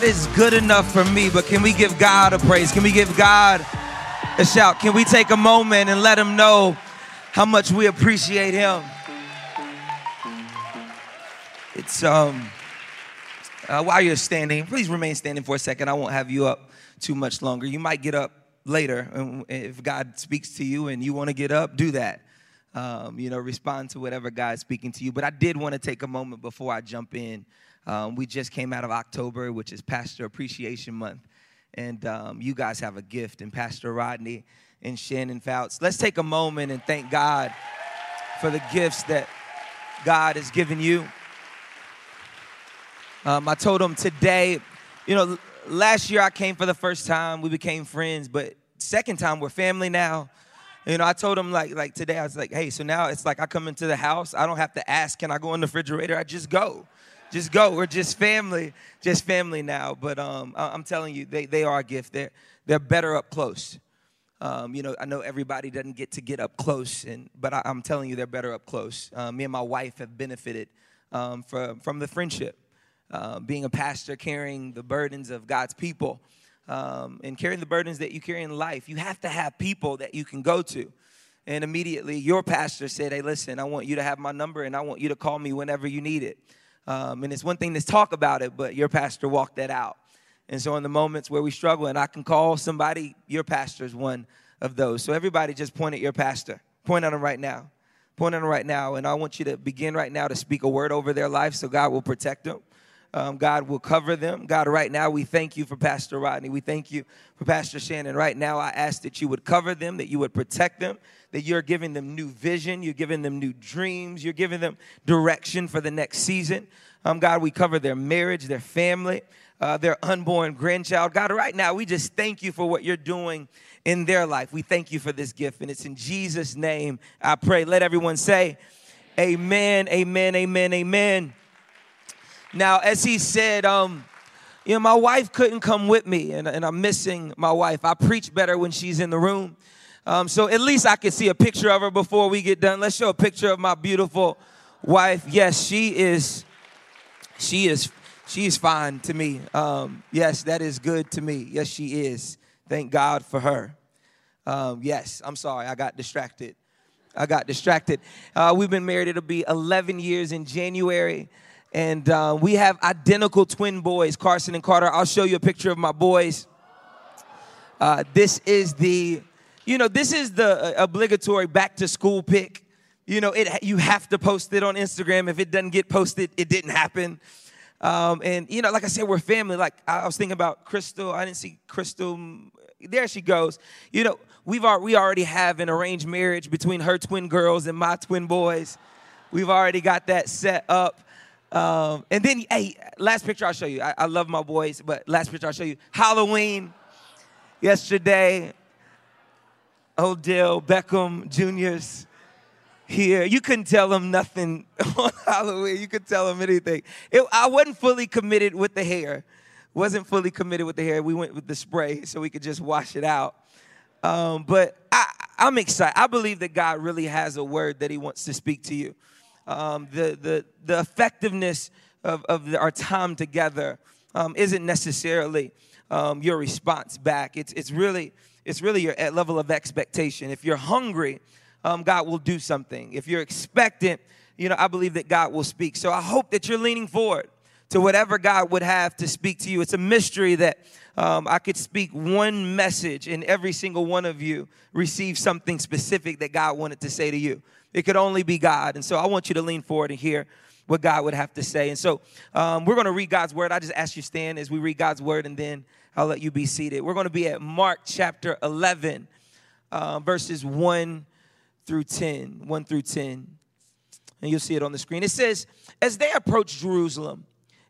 that is good enough for me, but can we give God a praise? Can we give God a shout? Can we take a moment and let him know how much we appreciate him? It's um uh, while you're standing, please remain standing for a second. I won't have you up too much longer. You might get up later. If God speaks to you and you want to get up, do that. Um, you know, respond to whatever God's speaking to you. But I did want to take a moment before I jump in. Um, we just came out of October, which is Pastor Appreciation Month. And um, you guys have a gift, and Pastor Rodney and Shannon Fouts. Let's take a moment and thank God for the gifts that God has given you. Um, I told them today, you know, last year I came for the first time. We became friends, but second time we're family now. You know, I told him like like today I was like, hey, so now it's like I come into the house, I don't have to ask, can I go in the refrigerator? I just go. Just go. We're just family, just family now. But um, I'm telling you, they, they are a gift. They're, they're better up close. Um, you know, I know everybody doesn't get to get up close, and but I, am telling you, they're better up close. Uh, me and my wife have benefited um, from from the friendship. Uh, being a pastor, carrying the burdens of God's people, um, and carrying the burdens that you carry in life, you have to have people that you can go to. And immediately, your pastor said, Hey, listen, I want you to have my number and I want you to call me whenever you need it. Um, and it's one thing to talk about it, but your pastor walked that out. And so, in the moments where we struggle, and I can call somebody, your pastor is one of those. So, everybody just point at your pastor. Point at him right now. Point at him right now. And I want you to begin right now to speak a word over their life so God will protect them. Um, God will cover them. God, right now, we thank you for Pastor Rodney. We thank you for Pastor Shannon. Right now, I ask that you would cover them, that you would protect them, that you're giving them new vision, you're giving them new dreams, you're giving them direction for the next season. Um, God, we cover their marriage, their family, uh, their unborn grandchild. God, right now, we just thank you for what you're doing in their life. We thank you for this gift, and it's in Jesus' name I pray. Let everyone say, Amen, amen, amen, amen. Now, as he said, um, you know, my wife couldn't come with me, and, and I'm missing my wife. I preach better when she's in the room. Um, so at least I can see a picture of her before we get done. Let's show a picture of my beautiful wife. Yes, she is, she is, she is fine to me. Um, yes, that is good to me. Yes, she is. Thank God for her. Um, yes, I'm sorry, I got distracted. I got distracted. Uh, we've been married, it'll be 11 years in January. And uh, we have identical twin boys, Carson and Carter. I'll show you a picture of my boys. Uh, this is the, you know, this is the uh, obligatory back to school pic. You know, it you have to post it on Instagram. If it doesn't get posted, it didn't happen. Um, and you know, like I said, we're family. Like I was thinking about Crystal. I didn't see Crystal. There she goes. You know, we've already, we already have an arranged marriage between her twin girls and my twin boys. We've already got that set up. Um, and then, hey, last picture I'll show you. I, I, love my boys, but last picture I'll show you. Halloween yesterday. Odell Beckham Jr.'s here. You couldn't tell him nothing on Halloween. You could tell him anything. It, I wasn't fully committed with the hair. Wasn't fully committed with the hair. We went with the spray so we could just wash it out. Um, but I, I'm excited. I believe that God really has a word that He wants to speak to you um, the, the, the effectiveness of, of our time together um, isn't necessarily um, your response back. It's, it's, really, it's really your level of expectation. If you're hungry, um, God will do something. If you're expectant, you know, I believe that God will speak. So I hope that you're leaning forward to whatever God would have to speak to you. It's a mystery that um, I could speak one message and every single one of you receive something specific that God wanted to say to you. It could only be God. And so I want you to lean forward and hear what God would have to say. And so um, we're going to read God's word. I just ask you stand as we read God's word, and then I'll let you be seated. We're going to be at Mark chapter 11, uh, verses 1 through 10. 1 through 10. And you'll see it on the screen. It says, As they approached Jerusalem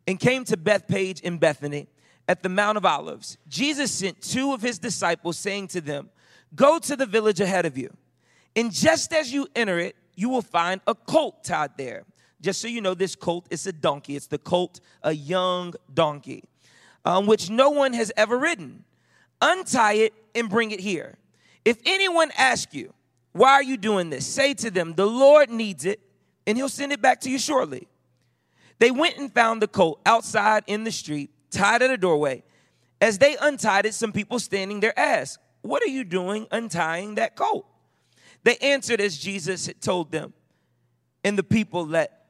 and came to Bethphage in Bethany at the Mount of Olives, Jesus sent two of his disciples, saying to them, Go to the village ahead of you and just as you enter it, you will find a colt tied there. Just so you know, this colt is a donkey. It's the colt, a young donkey, um, which no one has ever ridden. Untie it and bring it here. If anyone asks you, why are you doing this? Say to them, the Lord needs it, and he'll send it back to you shortly. They went and found the colt outside in the street, tied at a doorway. As they untied it, some people standing there asked, What are you doing untying that colt? They answered as Jesus had told them, and the people let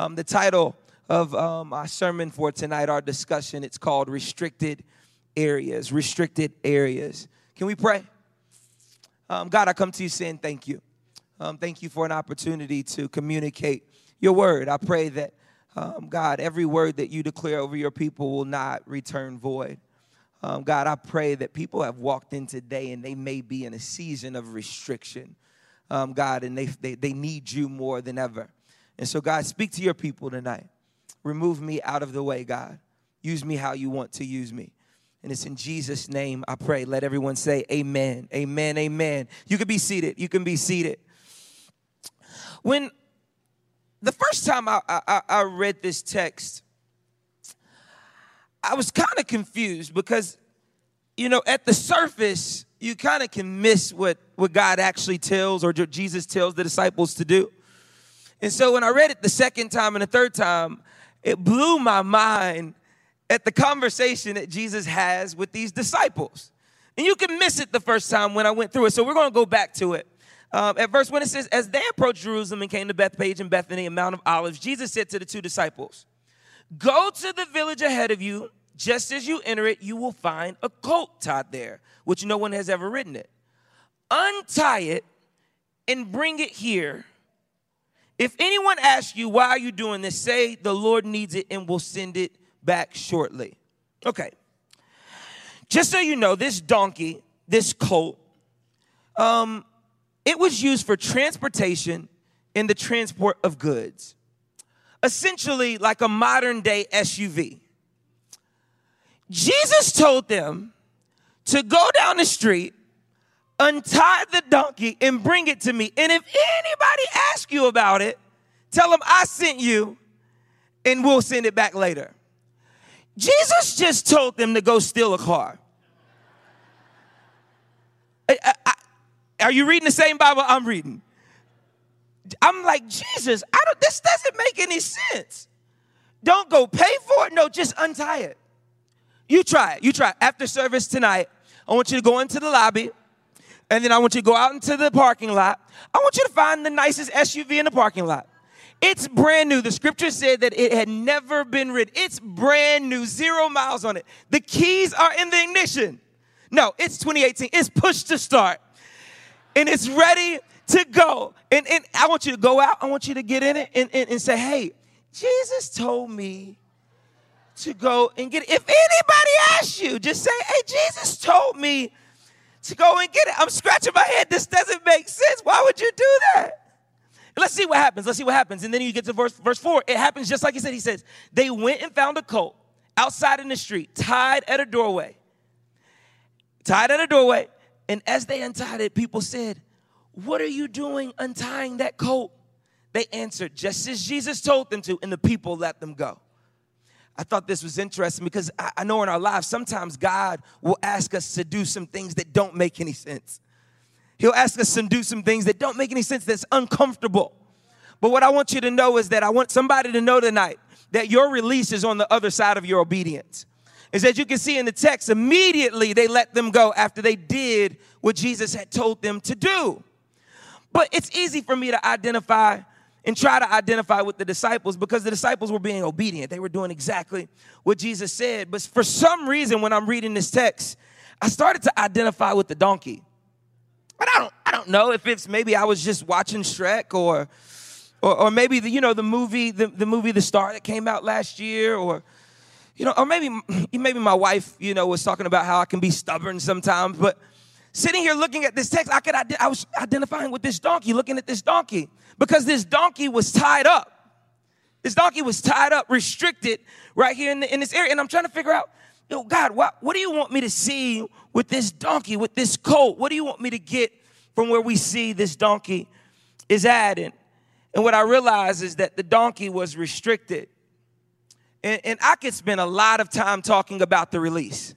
Um, the title of um, our sermon for tonight, our discussion, it's called Restricted Areas. Restricted Areas. Can we pray? Um, God, I come to you saying thank you. Um, thank you for an opportunity to communicate your word. I pray that, um, God, every word that you declare over your people will not return void. Um, God, I pray that people have walked in today and they may be in a season of restriction, um, God, and they, they, they need you more than ever. And so, God, speak to your people tonight. Remove me out of the way, God. Use me how you want to use me. And it's in Jesus' name I pray. Let everyone say, Amen, Amen, Amen. You can be seated. You can be seated. When the first time I, I, I read this text, I was kind of confused because, you know, at the surface, you kind of can miss what, what God actually tells or Jesus tells the disciples to do. And so when I read it the second time and the third time, it blew my mind at the conversation that Jesus has with these disciples. And you can miss it the first time when I went through it. So we're going to go back to it. Um, at verse 1, it says, As they approached Jerusalem and came to Bethphage and Bethany and Mount of Olives, Jesus said to the two disciples, Go to the village ahead of you. Just as you enter it, you will find a colt tied there, which no one has ever ridden it. Untie it and bring it here. If anyone asks you, Why are you doing this? say, The Lord needs it and will send it back shortly. Okay. Just so you know, this donkey, this colt, um, it was used for transportation in the transport of goods, essentially like a modern day SUV. Jesus told them to go down the street, untie the donkey, and bring it to me. And if anybody asks you about it, tell them I sent you, and we'll send it back later. Jesus just told them to go steal a car. I, I, are you reading the same Bible I'm reading? I'm like, Jesus, I don't, this doesn't make any sense. Don't go pay for it. No, just untie it. You try it. You try it. After service tonight, I want you to go into the lobby, and then I want you to go out into the parking lot. I want you to find the nicest SUV in the parking lot. It's brand new. The scripture said that it had never been ridden. It's brand new, zero miles on it. The keys are in the ignition. No, it's 2018. It's pushed to start and it's ready to go. And, and I want you to go out, I want you to get in it and, and, and say, hey, Jesus told me to go and get it. If anybody asks you, just say, hey, Jesus told me to go and get it. I'm scratching my head. This doesn't make sense. Why would you do that? Let's see what happens. Let's see what happens. And then you get to verse, verse 4. It happens just like he said. He says, They went and found a colt outside in the street, tied at a doorway. Tied at a doorway. And as they untied it, people said, What are you doing untying that coat? They answered, just as Jesus told them to, and the people let them go. I thought this was interesting because I know in our lives, sometimes God will ask us to do some things that don't make any sense. He'll ask us to do some things that don't make any sense, that's uncomfortable. But what I want you to know is that I want somebody to know tonight that your release is on the other side of your obedience is that you can see in the text, immediately they let them go after they did what Jesus had told them to do. But it's easy for me to identify and try to identify with the disciples because the disciples were being obedient. They were doing exactly what Jesus said. But for some reason, when I'm reading this text, I started to identify with the donkey. But I don't, I don't know if it's maybe I was just watching Shrek or, or, or maybe the, you know, the movie, the, the movie The Star that came out last year or, you know, or maybe maybe my wife, you know, was talking about how I can be stubborn sometimes, but sitting here looking at this text, I could I was identifying with this donkey, looking at this donkey because this donkey was tied up. This donkey was tied up, restricted right here in, the, in this area. And I'm trying to figure out, yo, God, what, what do you want me to see with this donkey, with this colt? What do you want me to get from where we see this donkey is at? And, and what I realized is that the donkey was restricted. And, and I could spend a lot of time talking about the release.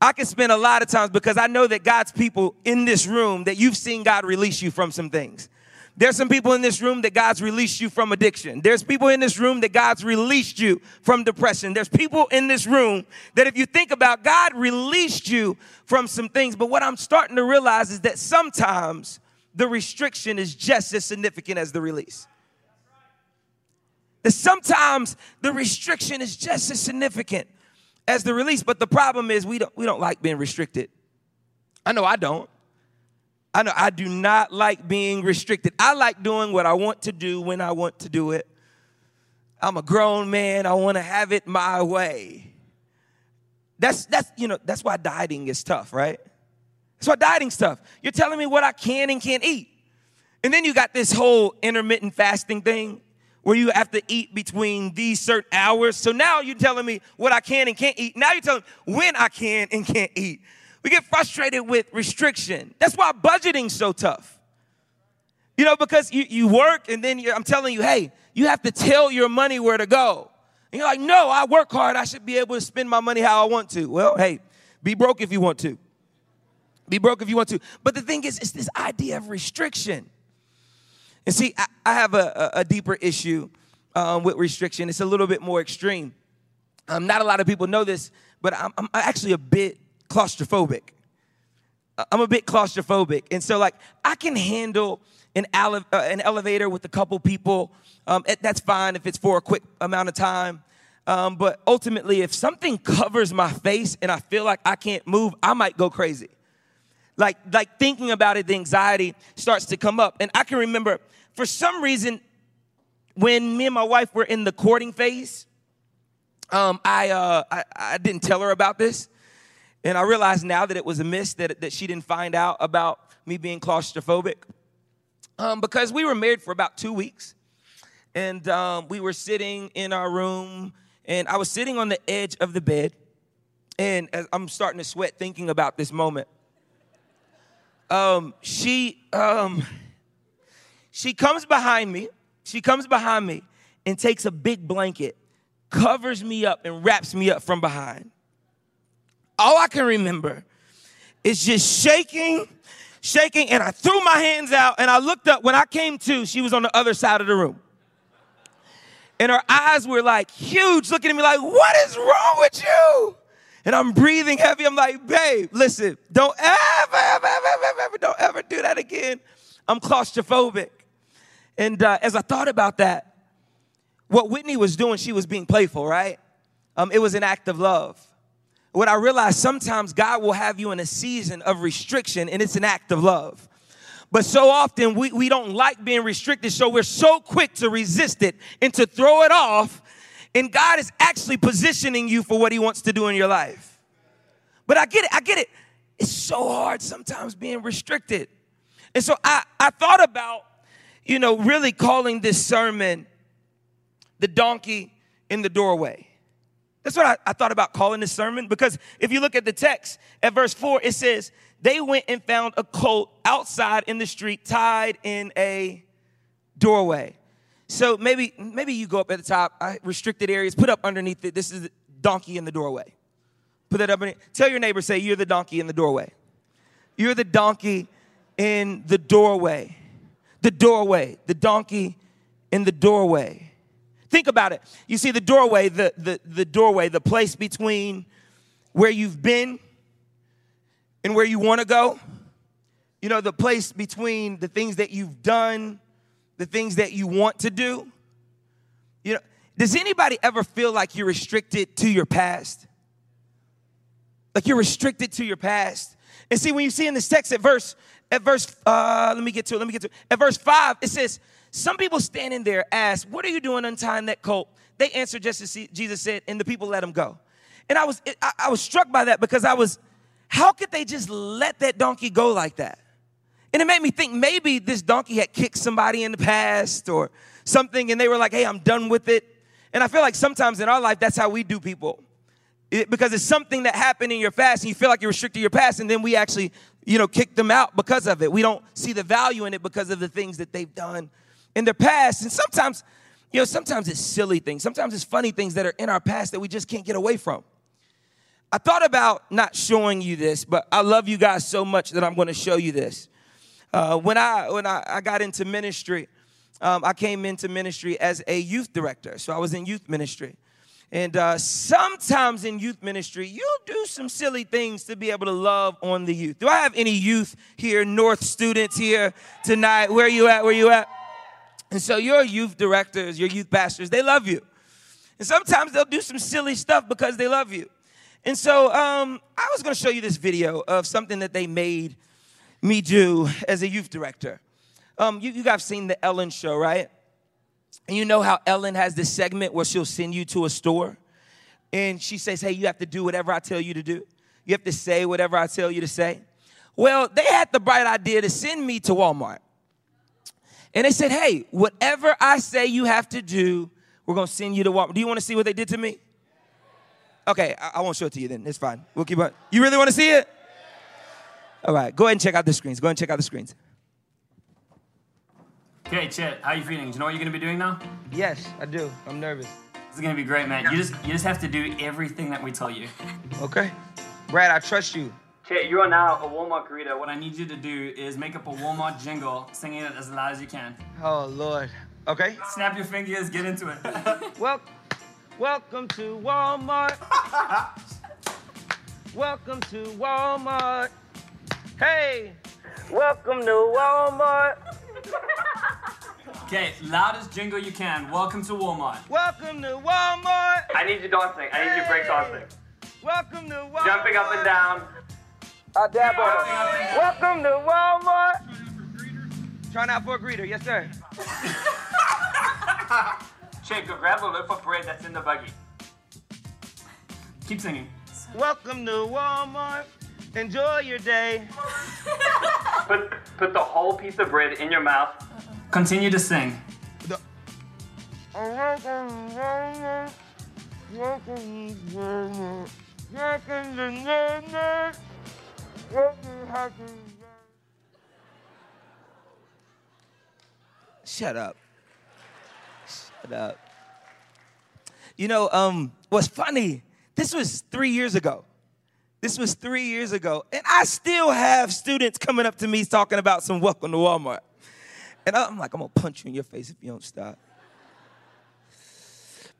I can spend a lot of times because I know that God's people in this room, that you've seen God release you from some things. There's some people in this room that God's released you from addiction. There's people in this room that God's released you from depression. There's people in this room that if you think about God released you from some things. But what I'm starting to realize is that sometimes the restriction is just as significant as the release. That sometimes the restriction is just as significant as the release. But the problem is we don't we don't like being restricted. I know I don't. I know I do not like being restricted. I like doing what I want to do when I want to do it. I'm a grown man. I want to have it my way. That's that's you know that's why dieting is tough, right? That's why dieting's tough. You're telling me what I can and can't eat, and then you got this whole intermittent fasting thing where you have to eat between these certain hours. So now you're telling me what I can and can't eat. Now you're telling me when I can and can't eat. We get frustrated with restriction. That's why budgeting's so tough. You know, because you, you work and then I'm telling you, hey, you have to tell your money where to go. And you're like, no, I work hard. I should be able to spend my money how I want to. Well, hey, be broke if you want to. Be broke if you want to. But the thing is, it's this idea of restriction. And see, I, I have a, a, deeper issue um, with restriction. It's a little bit more extreme. Um, not a lot of people know this, but I'm, I'm actually a bit claustrophobic. I'm a bit claustrophobic. And so, like, I can handle an, ele- uh, an elevator with a couple people. Um, that's fine if it's for a quick amount of time. Um, but ultimately, if something covers my face and I feel like I can't move, I might go crazy. Like, like thinking about it, the anxiety starts to come up. And I can remember, for some reason, when me and my wife were in the courting phase, um, I, uh, I, I didn't tell her about this. And I realize now that it was a miss that, that she didn't find out about me being claustrophobic. Um, because we were married for about two weeks. And um, we were sitting in our room, and I was sitting on the edge of the bed. And I'm starting to sweat thinking about this moment. Um, she, um, she comes behind me. She comes behind me and takes a big blanket, covers me up, and wraps me up from behind all I can remember is just shaking, shaking, and I threw my hands out and I looked up. When I came to, she was on the other side of the room. And her eyes were like huge, looking at me like, What is wrong with you? And I'm breathing heavy. I'm like, Babe, listen, don't ever, ever, ever, ever, ever, don't ever do that again. I'm claustrophobic. And uh, as I thought about that, what Whitney was doing, she was being playful, right? Um, it was an act of love what I realized sometimes God will have you in a season of restriction and it's an act of love. But so often we, we don't like being restricted, so we're so quick to resist it and to throw it off. And God is actually positioning you for what He wants to do in your life. But I get it, I get it. It's so hard sometimes being restricted. And so I, I thought about, you know, really calling this sermon the donkey in the doorway. That's what I, I, thought about calling this sermon because if you look at the text at verse 4, it says, They went and found a colt outside in the street tied in a doorway. So maybe maybe you go up at the top, restricted areas, put up underneath it. This is the donkey in the doorway. Put that up. In, tell your neighbor, say, You're the donkey in the doorway. You're the donkey in the doorway. The doorway, the donkey in the doorway. Think about it. You see the doorway, the, the, the doorway, the place between where you've been and where you want to go. You know, the place between the things that you've done, the things that you want to do. You know, does anybody ever feel like you're restricted to your past? Like you're restricted to your past. And see, when you see in this text at verse, at verse, uh, let me get to it, let me get to it. At verse five, it says, some people standing there ask, What are you doing untying that colt? They answered just as Jesus said, and the people let him go. And I was, I was struck by that because I was, how could they just let that donkey go like that? And And it made me think maybe this donkey had kicked somebody in the past or something, and they were like, hey, I'm done with it. And I feel like sometimes in our life, that's how we do people. It, because it's something that happened in your past and you feel like you're restricted your past, and then we actually, you know, kick them out because of it. We don't see the value in it because of the things that they've done in their past. And sometimes, you know, sometimes it's silly things, sometimes it's funny things that are in our past that we just can't get away from. I thought about not showing you this, but I love you guys so much that I'm going to show you this. Uh, when I when I, I got into ministry, um, I came into ministry as a youth director, so I was in youth ministry. And uh, sometimes in youth ministry, you'll do some silly things to be able to love on the youth. Do I have any youth here, North students here tonight? Where you at? Where you at? And so your youth directors, your youth pastors, they love you. And sometimes they'll do some silly stuff because they love you. And so um, I was going to show you this video of something that they made me do as a youth director. Um, you, you guys seen the Ellen show, right? And you know how Ellen has this segment where she'll send you to a store and she says, Hey, you have to do whatever I tell you to do. You have to say whatever I tell you to say. Well, they had the bright idea to send me to Walmart. And they said, Hey, whatever I say you have to do, we're gonna send you to Walmart. Do you wanna see what they did to me? Okay, I, won't show it to you then. It's fine. We'll keep on. You really wanna see it? All right, go ahead and check out the screens. Go ahead and check out the screens. Okay, Chet, how you feeling? Do you know what you're gonna be doing now? Yes, I do. I'm nervous. This is gonna be great, man. You just you just have to do everything that we tell you. Okay. Brad, I trust you. Chet, you are now a Walmart greeter. What I need you to do is make up a Walmart jingle, singing it as loud as you can. Oh Lord. Okay. Snap your fingers, get into it. Well, welcome to Walmart. welcome to Walmart. Hey, welcome to Walmart. Okay, loudest jingle you can. Welcome to Walmart. Welcome to Walmart. I need you dancing. I need you break dancing. Welcome to Walmart. Uh, Jumping up and down. I dab on Jumping up and it. Welcome to Walmart. Trying out for a greeter, yes sir. Chet, go grab a loaf of bread that's in the buggy. Keep singing. Welcome to Walmart. Enjoy your day. Put put the whole piece of bread in your mouth. Continue to sing. Shut up. Shut up. You know, um, what's funny, this was three years ago. This was three years ago, and I still have students coming up to me talking about some welcome to Walmart. And I'm like, I'm gonna punch you in your face if you don't stop.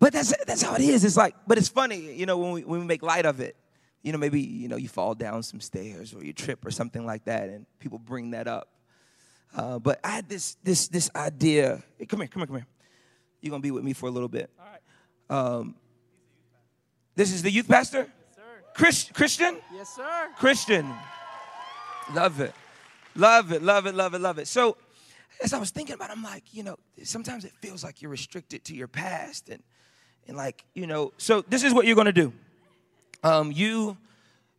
But that's that's how it is. It's like, but it's funny, you know, when we when we make light of it. You know, maybe you know you fall down some stairs or you trip or something like that, and people bring that up. Uh, but I had this this this idea. Hey, come here, come here, come here. You're gonna be with me for a little bit. All right. Um, this is the youth pastor. Chris, Christian. Yes, sir. Christian. Love it. Love it, love it, love it, love it. So, as I was thinking about it, I'm like, you know, sometimes it feels like you're restricted to your past. And, and like, you know, so this is what you're going to do. Um, you,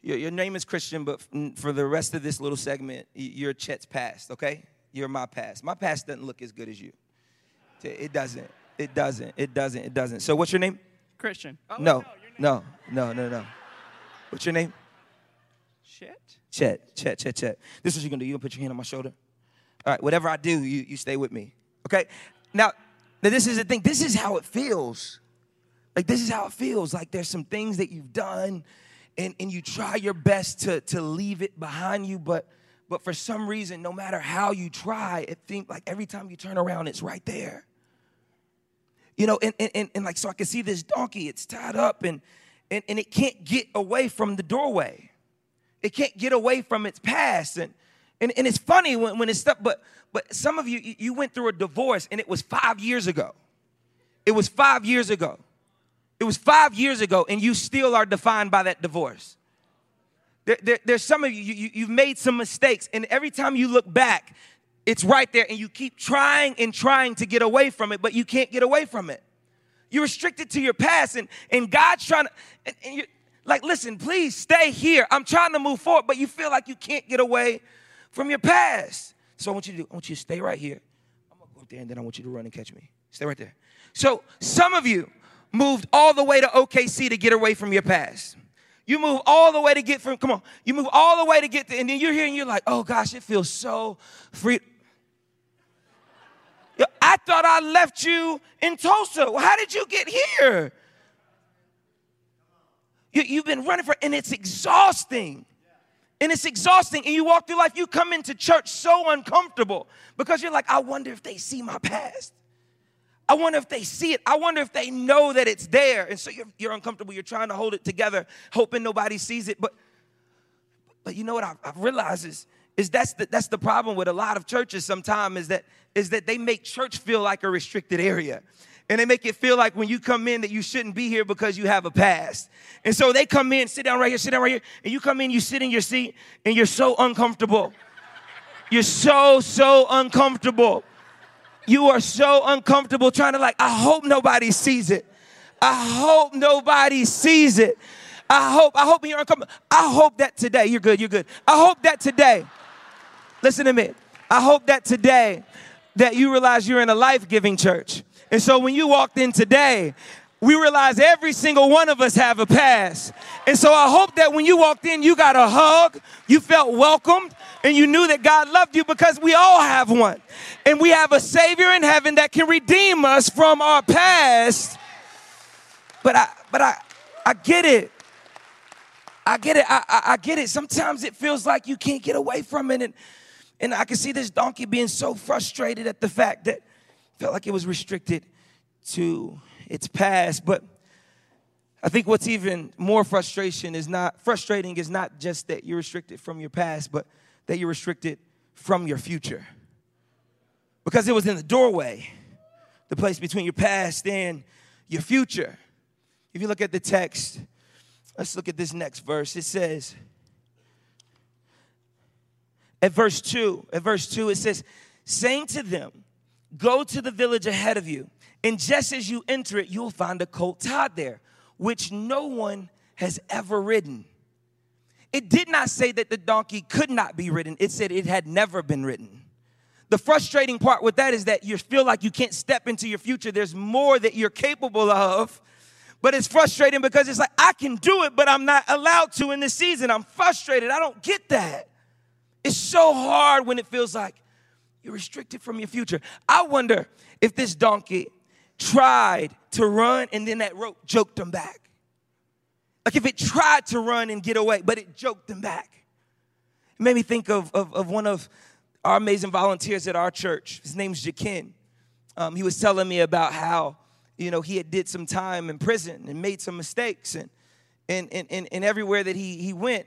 your, your name is Christian, but f- for the rest of this little segment, y- you're Chet's past, okay? You're my past. My past doesn't look as good as you. It doesn't. It doesn't. It doesn't. It doesn't. So, what's your name? Christian. Oh, No, no, no, no, no. What's your name? Shit. Chet, Chet, Chet, Chet. This is what you're gonna do. You're gonna put your hand on my shoulder. All right, whatever I do, you, you stay with me. Okay? Now, now, this is the thing. This is how it feels. Like, this is how it feels. Like, there's some things that you've done, and, and you try your best to, to leave it behind you, but but for some reason, no matter how you try, it seems like every time you turn around, it's right there. You know, and, and, and, and like, so I can see this donkey, it's tied up, and, and, and it can't get away from the doorway it can't get away from its past and and, and it's funny when, when it's stuff but but some of you you- went through a divorce and it was five years ago. It was five years ago. It was five years ago and you still are defined by that divorce. There, there- there's some of you, you you- you've made some mistakes and every time you look back it's right there and you keep trying and trying to get away from it but you can't get away from it. You're restricted to your past, and, and God's trying to, and, and you like, listen, please stay here. I'm trying to move forward, but you feel like you can't get away from your past. So I want you to do, I want you to stay right here. I'm gonna go up there and then I want you to run and catch me. Stay right there. So some of you moved all the way to OKC to get away from your past. You move all the way to get from, come on, you move all the way to get to, and then you're here and you're like, oh gosh, it feels so free. I thought I left you in Tulsa. Well, how did you get here? You, you've been running for, and it's exhausting. And it's exhausting. And you walk through life, you come into church so uncomfortable because you're like, I wonder if they see my past. I wonder if they see it. I wonder if they know that it's there. And so you're, you're uncomfortable. You're trying to hold it together, hoping nobody sees it. But, but you know what I've, I've realized is, is that's the, that's the problem with a lot of churches sometimes is that, is that they make church feel like a restricted area and they make it feel like when you come in that you shouldn't be here because you have a past. And so they come in, sit down right here, sit down right here, and you come in, you sit in your seat, and you're so uncomfortable. You're so, so uncomfortable. You are so uncomfortable trying to like, I hope nobody sees it. I hope nobody sees it. I hope, I hope you're uncomfortable. I hope that today, you're good, you're good. I hope that today, listen to me. I hope that today that you realize you're in a life-giving church. And so when you walked in today, we realize every single one of us have a past. And so I hope that when you walked in, you got a hug, you felt welcomed, and you knew that God loved you because we all have one. And we have a Savior in heaven that can redeem us from our past. But I, but I, I get it. I get it. I, I, I get it. Sometimes it feels like you can't get away from it. And, and I can see this donkey being so frustrated at the fact that felt like it was restricted to its past. But I think what's even more frustration is not frustrating is not just that you're restricted from your past, but that you're restricted from your future. Because it was in the doorway, the place between your past and your future. If you look at the text, let's look at this next verse. It says, at verse 2, at verse 2, it says, saying to them, Go to the village ahead of you, and just as you enter it, you'll find a colt tied there, which no one has ever ridden. It did not say that the donkey could not be ridden, it said it had never been ridden. The frustrating part with that is that you feel like you can't step into your future. There's more that you're capable of, but it's frustrating because it's like, I can do it, but I'm not allowed to in this season. I'm frustrated. I don't get that. It's so hard when it feels like you're restricted from your future. I wonder if this donkey tried to run and then that rope joked him back. Like if it tried to run and get away, but it joked him back. It made me think of, of, of one of our amazing volunteers at our church. His name's Jakin. Um, he was telling me about how, you know, he had did some time in prison and made some mistakes. And, and, and, and, and everywhere that he, he went,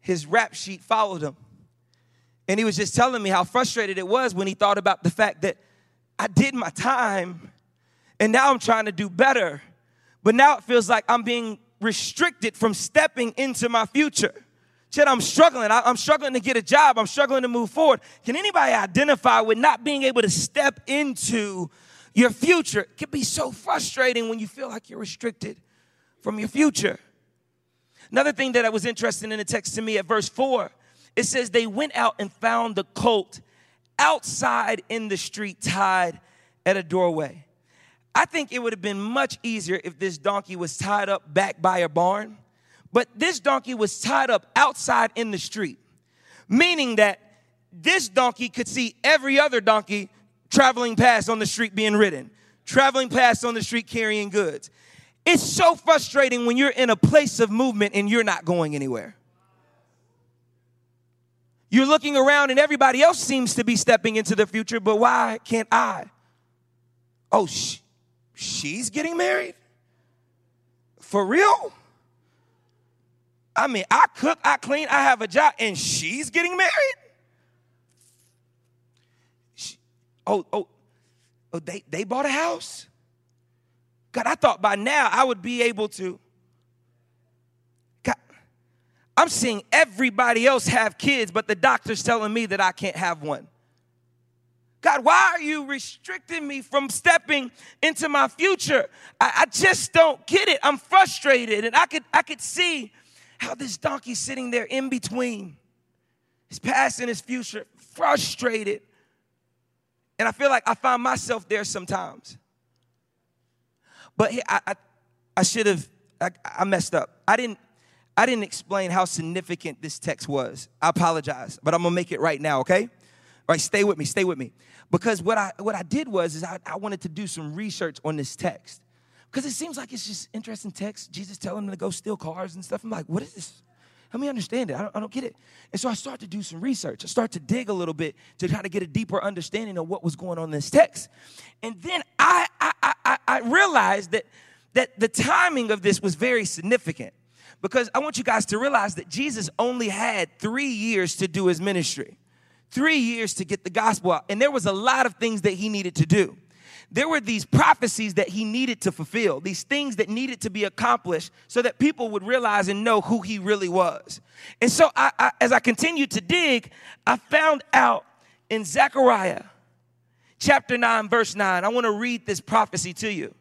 his rap sheet followed him. And he was just telling me how frustrated it was when he thought about the fact that I did my time and now I'm trying to do better. But now it feels like I'm being restricted from stepping into my future. Said I'm struggling. I, am struggling to get a job. I'm struggling to move forward. Can anybody identify with not being able to step into your future? It can be so frustrating when you feel like you're restricted from your future. Another thing that I was interested in the text to me at verse 4 it says they went out and found the colt outside in the street tied at a doorway. I think it would have been much easier if this donkey was tied up back by a barn, but this donkey was tied up outside in the street, meaning that this donkey could see every other donkey traveling past on the street being ridden, traveling past on the street carrying goods. It's so frustrating when you're in a place of movement and you're not going anywhere. You're looking around and everybody else seems to be stepping into the future, but why can't I? Oh, sh- she's getting married? For real? I mean, I cook, I clean, I have a job, and she's getting married? She, oh, oh, oh, they, they bought a house? God, I thought by now I would be able to I'm seeing everybody else have kids, but the doctor's telling me that I can't have one. God, why are you restricting me from stepping into my future? I, I, just don't get it. I'm frustrated. And I could, I could see how this donkey's sitting there in between his past and his future, frustrated And I feel like I find myself there sometimes. But I, I, I should have, I, I messed up. I didn't, I didn't explain how significant this text was. I apologize, but I'm gonna make it right now, okay? All right, stay with me, stay with me. Because what I what I did was is I, I wanted to do some research on this text. Because it seems like it's just interesting text. Jesus telling them to go steal cars and stuff. I'm like, what is this? Help me understand it. I don't, I don't get it. And so I start to do some research. I start to dig a little bit to try to get a deeper understanding of what was going on in this text. And then I, I, I, I realized that, that the timing of this was very significant because I want you guys to realize that Jesus only had three years to do his ministry, three years to get the gospel out. And there was a lot of things that he needed to do there were these prophecies that he needed to fulfill, these things that needed to be accomplished so that people would realize and know who he really was. And so, I, I, as I continued to dig, I found out in Zechariah chapter 9, verse 9, I want to read this prophecy to you.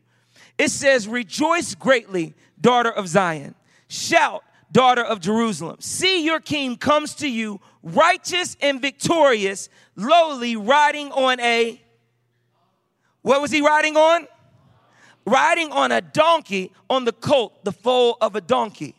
It says, Rejoice greatly, daughter of Zion. Shout, daughter of Jerusalem. See, your king comes to you, righteous and victorious, lowly, riding on a what was he riding on? Riding on a donkey on the colt, the foal of a donkey.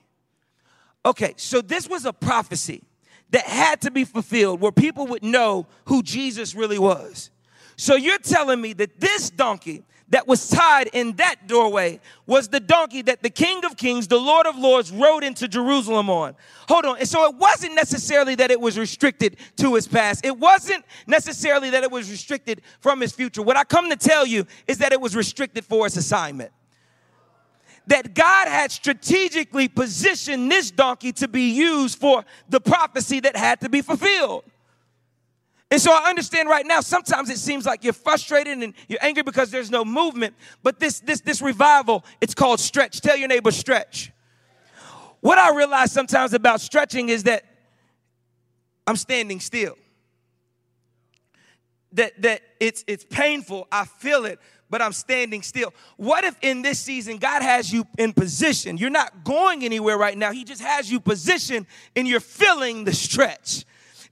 Okay, so this was a prophecy that had to be fulfilled where people would know who Jesus really was. So you're telling me that this donkey that was tied in that doorway was the donkey that the King of Kings, the Lord of Lords, rode into Jerusalem on. Hold on. And so it wasn't necessarily that it was restricted to his past. It wasn't necessarily that it was restricted from his future. What I come to tell you is that it was restricted for his assignment. That God had strategically positioned this donkey to be used for the prophecy that had to be fulfilled. And so I understand right now, sometimes it seems like you're frustrated and you're angry because there's no movement. But this, this, this revival, it's called stretch. Tell your neighbor stretch. What I realize sometimes about stretching is that I'm standing still. That, that it's, it's painful, I feel it, but I'm standing still. What if in this season God has you in position? You're not going anywhere right now. He just has you positioned and you're feeling the stretch.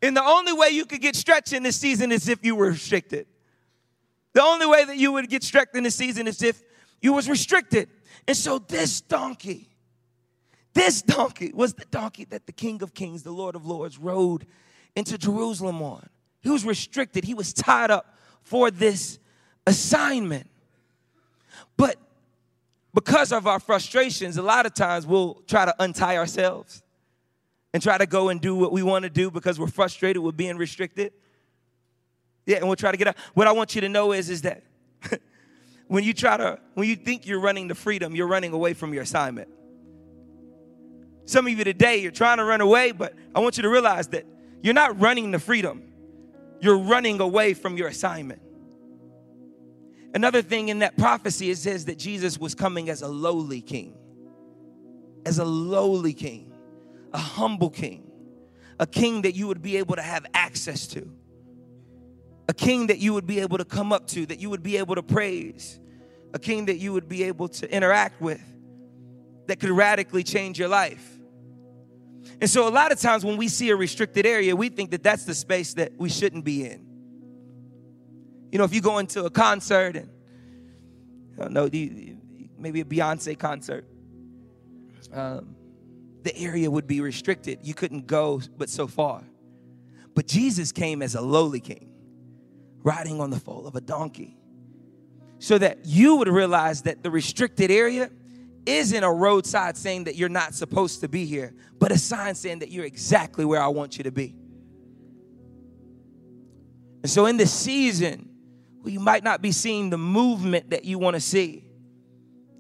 And the only way you could get stretched in this season is if you were restricted. The only way that you would get stretched in this season is if you was restricted. And so this donkey, this donkey was the donkey that the King of Kings, the Lord of Lords, rode into Jerusalem on. He was restricted. He was tied up for this assignment. But because of our frustrations, a lot of times we'll try to untie ourselves and try to go and do what we want to do because we're frustrated with being restricted. Yeah, and we'll try to get out. What I want you to know is, is that when you try to, when you think you're running to freedom, you're running away from your assignment. Some of you today, you're trying to run away, but I want you to realize that you're not running to freedom. You're running away from your assignment. Another thing in that prophecy, it says that Jesus was coming as a lowly king. As a lowly king a humble king, a king that you would be able to have access to, a king that you would be able to come up to, that you would be able to praise, a king that you would be able to interact with, that could radically change your life. And so, a lot of times when we see a restricted area, we think that that's the space that we shouldn't be in. You know, if you go into a concert and, I don't know, maybe a Beyonce concert, um, the area would be restricted. You couldn't go but so far. But Jesus came as a lowly king, riding on the foal of a donkey, so that you would realize that the restricted area isn't a roadside saying that you're not supposed to be here, but a sign saying that you're exactly where I want you to be. And so, in this season, where you might not be seeing the movement that you want to see,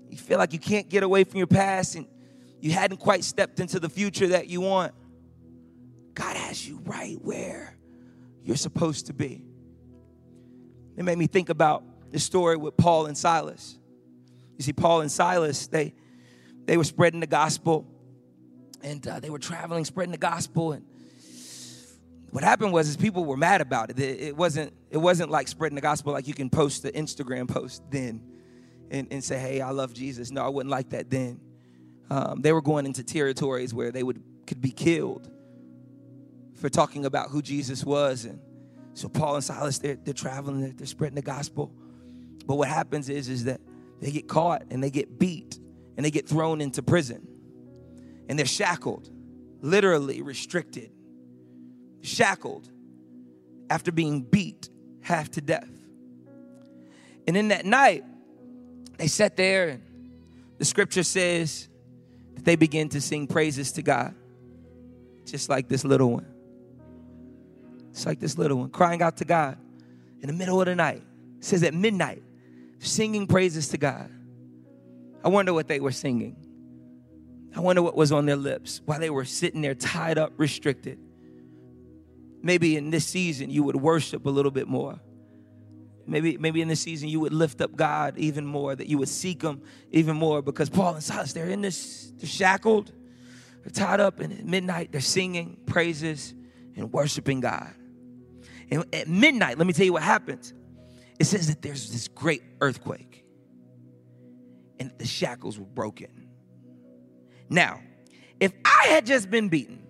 you feel like you can't get away from your past and you hadn't quite stepped into the future that you want, God has you right where you're supposed to be. It made me think about the story with Paul and Silas. You see, Paul and Silas, they they were spreading the gospel, and uh, they were traveling, spreading the gospel. And what happened was, is people were mad about it. it. It wasn't it wasn't like spreading the gospel like you can post the Instagram post then, and, and say, "Hey, I love Jesus." No, I wouldn't like that then. Um, they were going into territories where they would could be killed for talking about who Jesus was and So Paul and Silas, they're, they're traveling, they're, they're spreading the gospel. But what happens is, is that they get caught and they get beat and they get thrown into prison. And they're shackled, literally restricted, shackled after being beat half to death. And in that night, they sat there and the scripture says that they begin to sing praises to God, just like this little one. It's like this little one crying out to God in the middle of the night. It says at midnight, singing praises to God. I wonder what they were singing. I wonder what was on their lips while they were sitting there tied up, restricted. Maybe in this season you would worship a little bit more. Maybe, maybe in this season you would lift up God even more, that you would seek Him even more because Paul and Silas, they're in this, they're shackled, they're tied up, and at midnight they're singing praises and worshiping God. And at midnight, let me tell you what happens. It says that there's this great earthquake and the shackles were broken. Now, if I had just been beaten,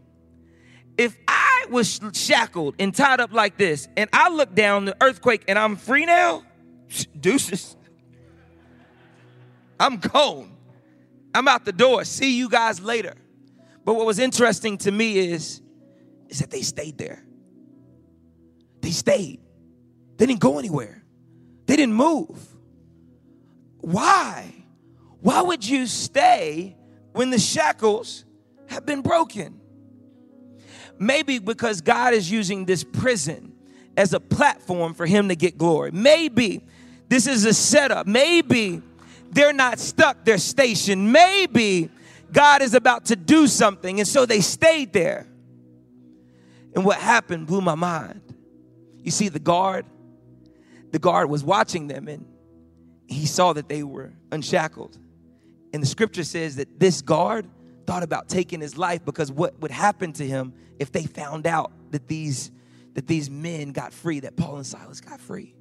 if I was shackled and tied up like this, and I look down the earthquake and I'm free now, deuces. I'm gone. I'm out the door. See you guys later. But what was interesting to me is, is that they stayed there. They stayed. They didn't go anywhere. They didn't move. Why? Why would you stay when the shackles have been broken? Maybe because God is using this prison as a platform for Him to get glory. Maybe this is a setup. Maybe they're not stuck, they're stationed. Maybe God is about to do something, and so they stayed there. And what happened blew my mind. You see, the guard, the guard was watching them, and he saw that they were unshackled. And the scripture says that this guard thought about taking his life because what would happen to him if they found out that these that these men got free, that Paul and Silas got free.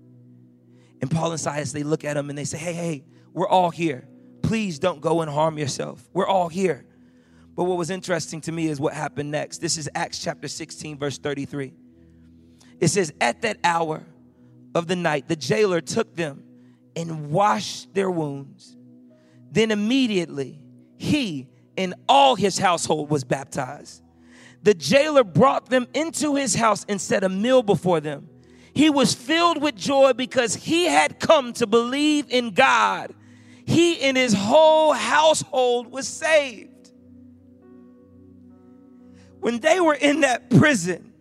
And Paul and Silas, they look at him and they say, Hey, hey, we're all here. Please don't go and harm yourself. We're all here. But what was interesting to me is what happened next. This is Acts chapter 16, verse 33. It says, At that hour of the night, the jailer took them and washed their wounds. Then immediately he and all his household was baptized. The jailer brought them into his house and set a meal before them. He was filled with joy because he had come to believe in God. He and his whole household was saved. When they were in that prison,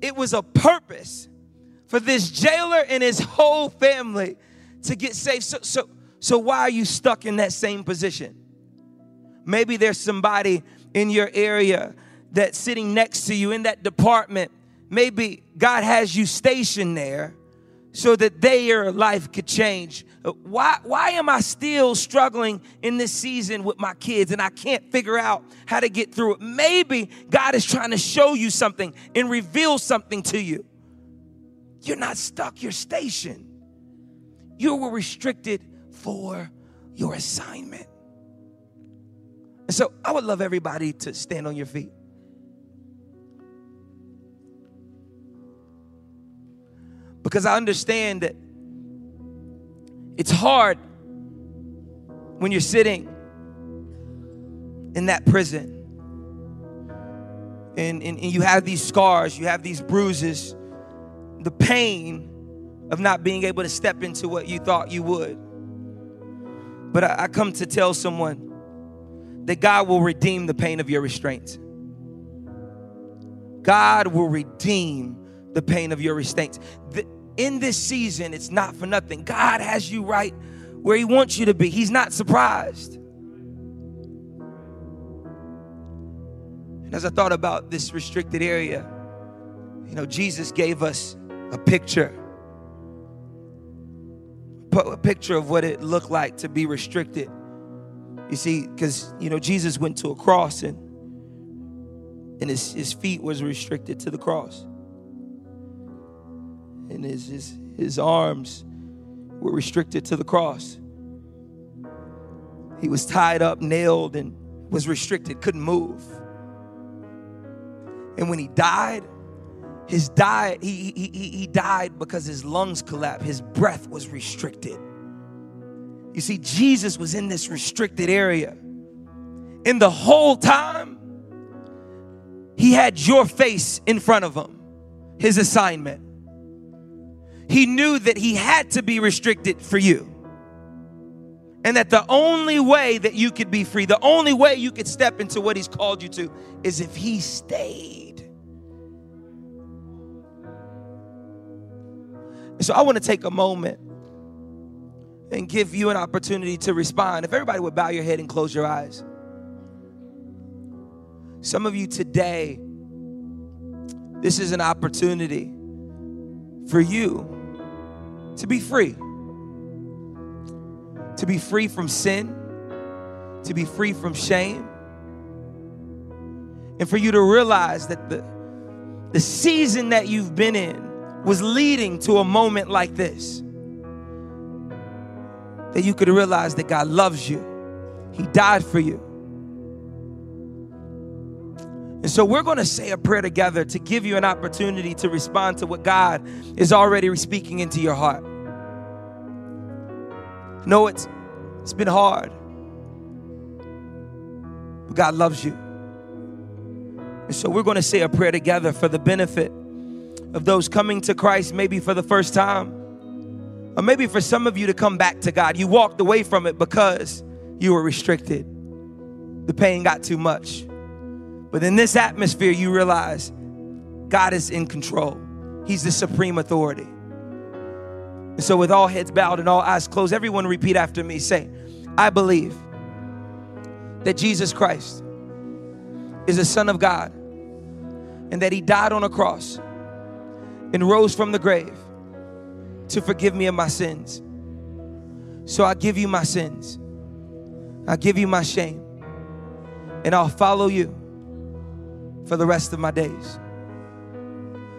it was a purpose for this jailer and his whole family to get saved. So, so, so why are you stuck in that same position? Maybe there's somebody in your area that's sitting next to you in that department. Maybe God has you stationed there so that their life could change. Why, why am I still struggling in this season with my kids and I can't figure out how to get through it? Maybe God is trying to show you something and reveal something to you. You're not stuck, you're stationed. You were restricted for your assignment. And so I would love everybody to stand on your feet. Because I understand that it's hard when you're sitting in that prison and, and, and, you have these scars, you have these bruises, the pain of not being able to step into what you thought you would. But I, I come to tell someone that God will redeem the pain of your restraints. God will redeem the pain of your restraints. The, in this season, it's not for nothing. God has you right where He wants you to be. He's not surprised. And as I thought about this restricted area, you know, Jesus gave us a picture a picture of what it looked like to be restricted. You see, because you know Jesus went to a cross and and his, his feet was restricted to the cross. And his, his his arms were restricted to the cross. He was tied up, nailed, and was restricted, couldn't move. And when he died, his died, he, he, he, he died because his lungs collapsed, his breath was restricted. You see, Jesus was in this restricted area. In the whole time, he had your face in front of him, his assignment. He knew that he had to be restricted for you. And that the only way that you could be free, the only way you could step into what he's called you to, is if he stayed. so I want to take a moment and give you an opportunity to respond. If everybody would bow your head and close your eyes. Some of you today, this is an opportunity for you to be free. To be free from sin, to be free from shame, and for you to realize that the, the season that you've been in was leading to a moment like this that you could realize that God loves you. He died for you. And so we're going to say a prayer together to give you an opportunity to respond to what God is already speaking into your heart. No, it's it's been hard. But God loves you. And so we're going to say a prayer together for the benefit of those coming to Christ maybe for the first time or maybe for some of you to come back to God, you walked away from it because you were restricted. The pain got too much. But in this atmosphere, you realize God is in control, He's the supreme authority. And so, with all heads bowed and all eyes closed, everyone repeat after me say, I believe that Jesus Christ is the Son of God and that He died on a cross and rose from the grave to forgive me of my sins. So I give you my sins. I give you my shame. And I'll follow you for the rest of my days.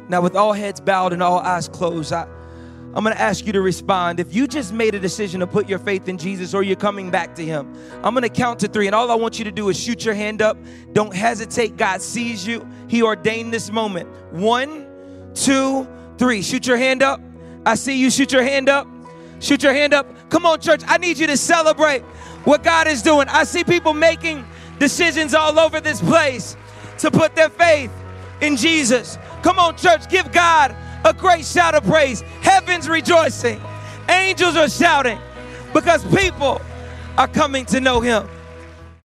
Now, with all heads bowed and all eyes closed, I, I'm gonna ask you to respond. If you just made a decision to put your faith in Jesus or you're coming back to Him, I'm gonna count to three, and all I want you to do is shoot your hand up. Don't hesitate. God sees you, He ordained this moment. One, two, three. Shoot your hand up. I see you. Shoot your hand up. Shoot your hand up. Come on, church. I need you to celebrate what God is doing. I see people making decisions all over this place to put their faith in Jesus. Come on, church. Give God a great shout of praise. Heaven's rejoicing. Angels are shouting because people are coming to know Him.